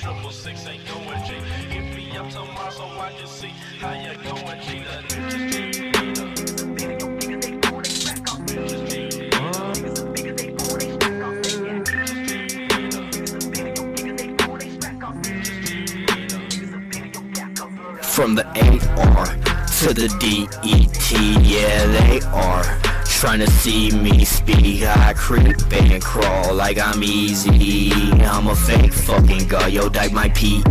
Triple six ain't going G. Hit me up tomorrow so I can see how you're going G. The niggas G. From the AR to the DET, yeah they are trying to see me speak. I creep and crawl like I'm Eazy-E. I'm a fake fucking guy, yo, dyke my PET.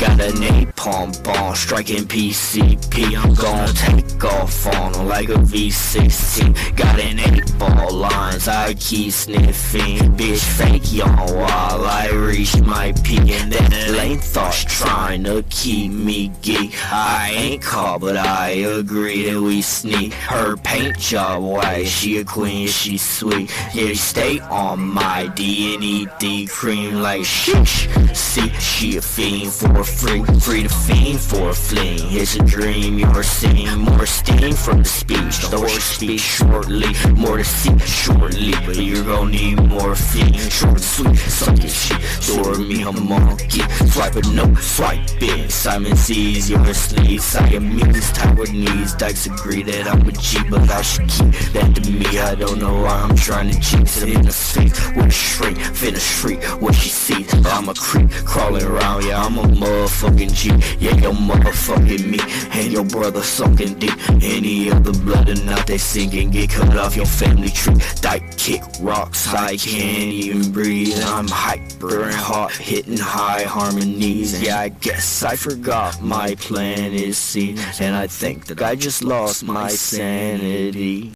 Got an a napalm bomb, striking PCP. I'm gon' take off on them like a V16. Got an 8 ball lines, I keep sniffing. Bitch, fake y'all while I reach my peak. And that lame thoughts trying to keep me geek. I ain't caught, but I agree that we sneak. Her paint job white, she a queen, she sweet. Yeah, stay on my D&ED cream like sheesh. See, she a fiend for a free, free to fiend for a fling. It's a dream you're seeing, more steam from the speech. The horse speak shortly, more to see shortly. But you're gonna need more fiend, short sweet, something shit. Door me a monkey, Swiper no, swipe it. Simon sees your sleeve, Siamese, Taiwanese. Dykes agree that I'm a G, but I should keep that to me. I don't know why I'm trying to jinx it in the face. With a shrink, finna shriek what she sees. I'm a creep crawling around, yeah, I'm a motherfucking G. Yeah, your motherfucking me and your brother sunken deep. Any other blood or not they sinking, get cut off your family tree. Dyke kick rocks, I can't even breathe. I'm hyper and hot, hitting high harmonies. Yeah, I guess I forgot my plan is C, and I think that I just lost my sanity.